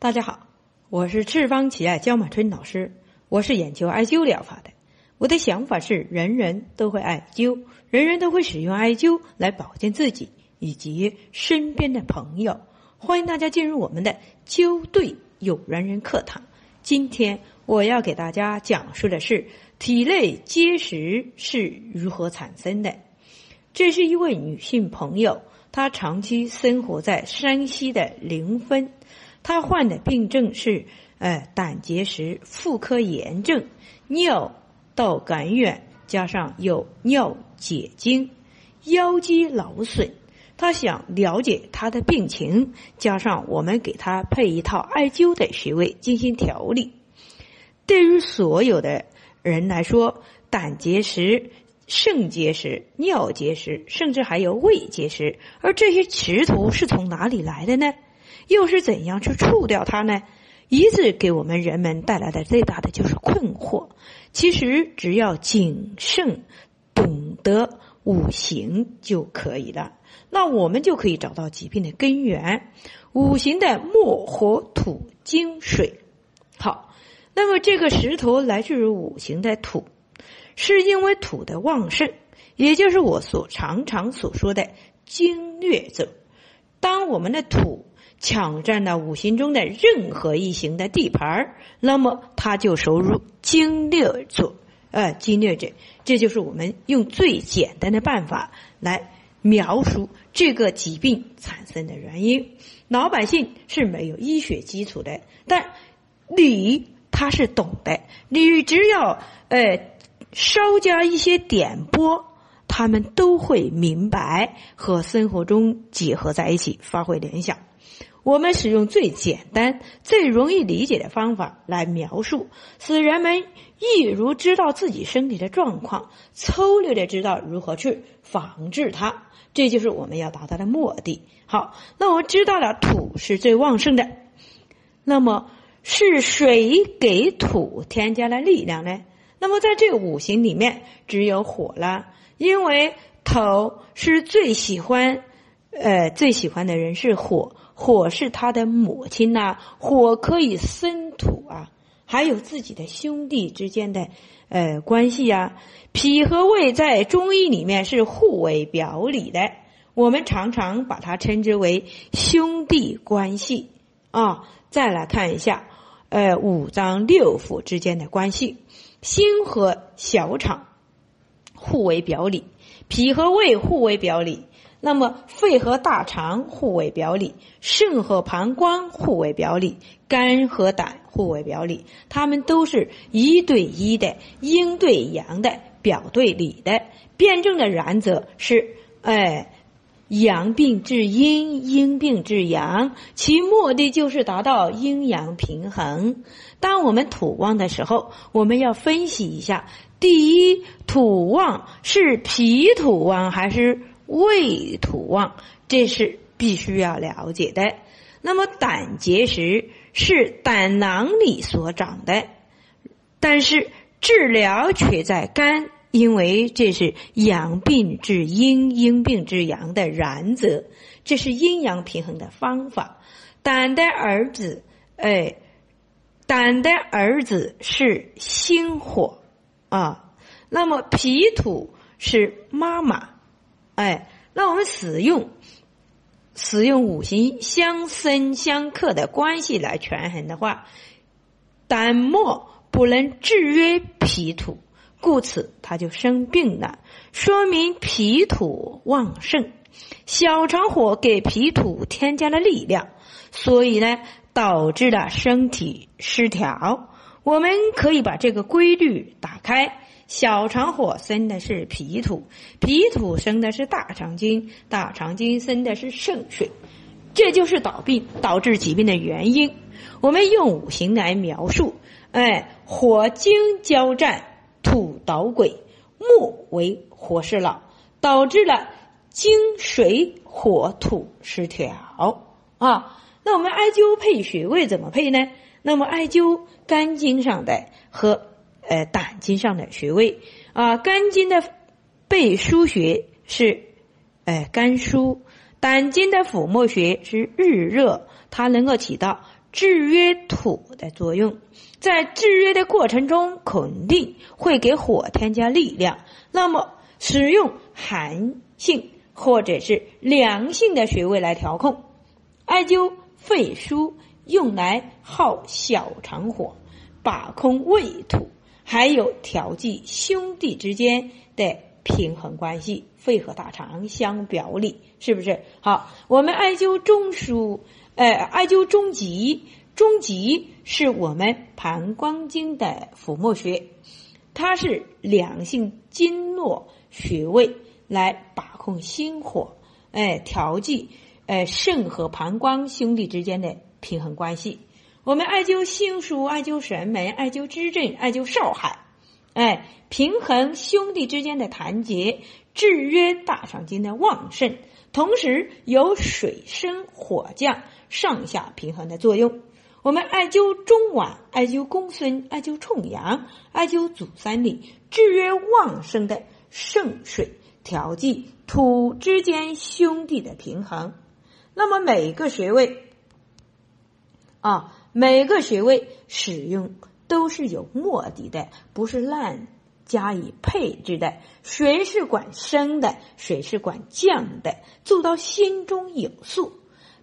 大家好，我是赤方奇艾焦满春老师，我是研究艾灸疗法的。我的想法是，人人都会艾灸，人人都会使用艾灸来保健自己以及身边的朋友。欢迎大家进入我们的灸对有缘人课堂。今天我要给大家讲述的是体内结石是如何产生的。这是一位女性朋友，她长期生活在山西的临汾。他患的病症是，呃，胆结石、妇科炎症、尿道感染，加上有尿结晶、腰肌劳损。他想了解他的病情，加上我们给他配一套艾灸的穴位进行调理。对于所有的人来说，胆结石、肾结石、尿结石，甚至还有胃结石，而这些石头是从哪里来的呢？又是怎样去除掉它呢？一直给我们人们带来的最大的就是困惑。其实只要谨慎懂得五行就可以了，那我们就可以找到疾病的根源。五行的木、火、土、金、水。好，那么这个石头来自于五行的土，是因为土的旺盛，也就是我所常常所说的经略者。当我们的土。抢占了五行中的任何一行的地盘那么他就收入经略者，呃，经略者，这就是我们用最简单的办法来描述这个疾病产生的原因。老百姓是没有医学基础的，但你他是懂的，你只要呃稍加一些点拨，他们都会明白和生活中结合在一起，发挥联想。我们使用最简单、最容易理解的方法来描述，使人们一如知道自己身体的状况，粗略的知道如何去防治它。这就是我们要达到的目的。好，那我知道了土是最旺盛的，那么是谁给土添加了力量呢？那么在这五行里面，只有火了，因为土是最喜欢，呃，最喜欢的人是火。火是他的母亲呐，火可以生土啊，还有自己的兄弟之间的呃关系呀。脾和胃在中医里面是互为表里的，我们常常把它称之为兄弟关系啊。再来看一下，呃，五脏六腑之间的关系，心和小肠互为表里，脾和胃互为表里。那么，肺和大肠互为表里，肾和膀胱互为表里，肝和胆互为表里，它们都是一对一的，阴对阳的，表对里的。辩证的原则是：哎，阳病治阴，阴病治阳，其目的就是达到阴阳平衡。当我们土旺的时候，我们要分析一下：第一，土旺是脾土旺还是？胃土旺，这是必须要了解的。那么胆结石是胆囊里所长的，但是治疗却在肝，因为这是阳病治阴，阴病治阳的原则，这是阴阳平衡的方法。胆的儿子，哎，胆的儿子是心火啊，那么脾土是妈妈。哎，那我们使用使用五行相生相克的关系来权衡的话，胆末不能制约脾土，故此他就生病了，说明脾土旺盛。小肠火给脾土添加了力量，所以呢，导致了身体失调。我们可以把这个规律打开。小肠火生的是脾土，脾土生的是大肠经，大肠经生的是肾水，这就是导病导致疾病的原因。我们用五行来描述，哎，火金交战，土捣鬼，木为火势老，导致了金水火土失调啊。那我们艾灸配穴位怎么配呢？那么艾灸肝经上的和。呃，胆经上的穴位。啊，肝经的背腧穴是呃肝腧，胆经的腹膜穴是日热，它能够起到制约土的作用，在制约的过程中，肯定会给火添加力量。那么，使用寒性或者是凉性的穴位来调控，艾灸肺腧用来耗小肠火，把控胃土，还有调剂兄弟之间的平衡关系。肺和大肠相表里，是不是？好，我们艾灸中枢，呃，艾灸中极，中极是我们膀胱经的腹膜穴，它是两性经络穴位，来把控心火，哎，调剂，呃，肾和膀胱兄弟之间的平衡关系。我们艾灸心腧，艾灸神门，艾灸支正，艾灸少海，哎，平衡兄弟之间的团结。制约大肠经的旺盛，同时有水生火降、上下平衡的作用。我们艾灸中脘、艾灸公孙、艾灸冲阳、艾灸足三里，制约旺盛的肾水，调剂土之间兄弟的平衡。那么每个穴位啊，每个穴位使用都是有目的的，不是滥。加以配置的，谁是管升的，谁是管降的，做到心中有数。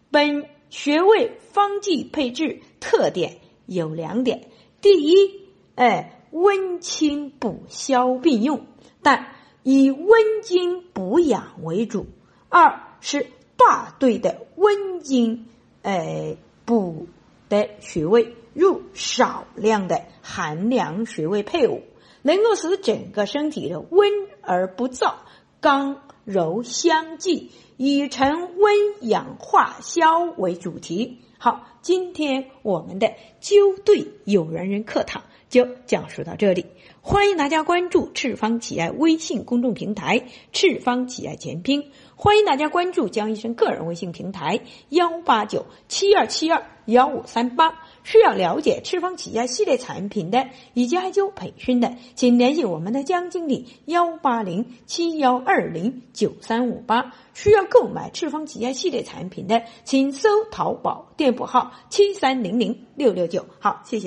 本穴位方剂配置特点有两点：第一，哎，温清补消并用，但以温经补养为主；二是大队的温经，哎，补的穴位，入少量的寒凉穴位配伍。能够使整个身体的温而不燥，刚柔相济，以成温养化消为主题。好，今天我们的灸对有缘人课堂就讲述到这里。欢迎大家关注赤方企业微信公众平台“赤方企业全拼”，欢迎大家关注江医生个人微信平台幺八九七二七二幺五三八。需要了解赤方企业系列产品的以及艾灸培训的，请联系我们的江经理幺八零七幺二零九三五八。需要购买赤方企业系列产品的，请搜淘宝店铺号七三零零六六九。好，谢谢大。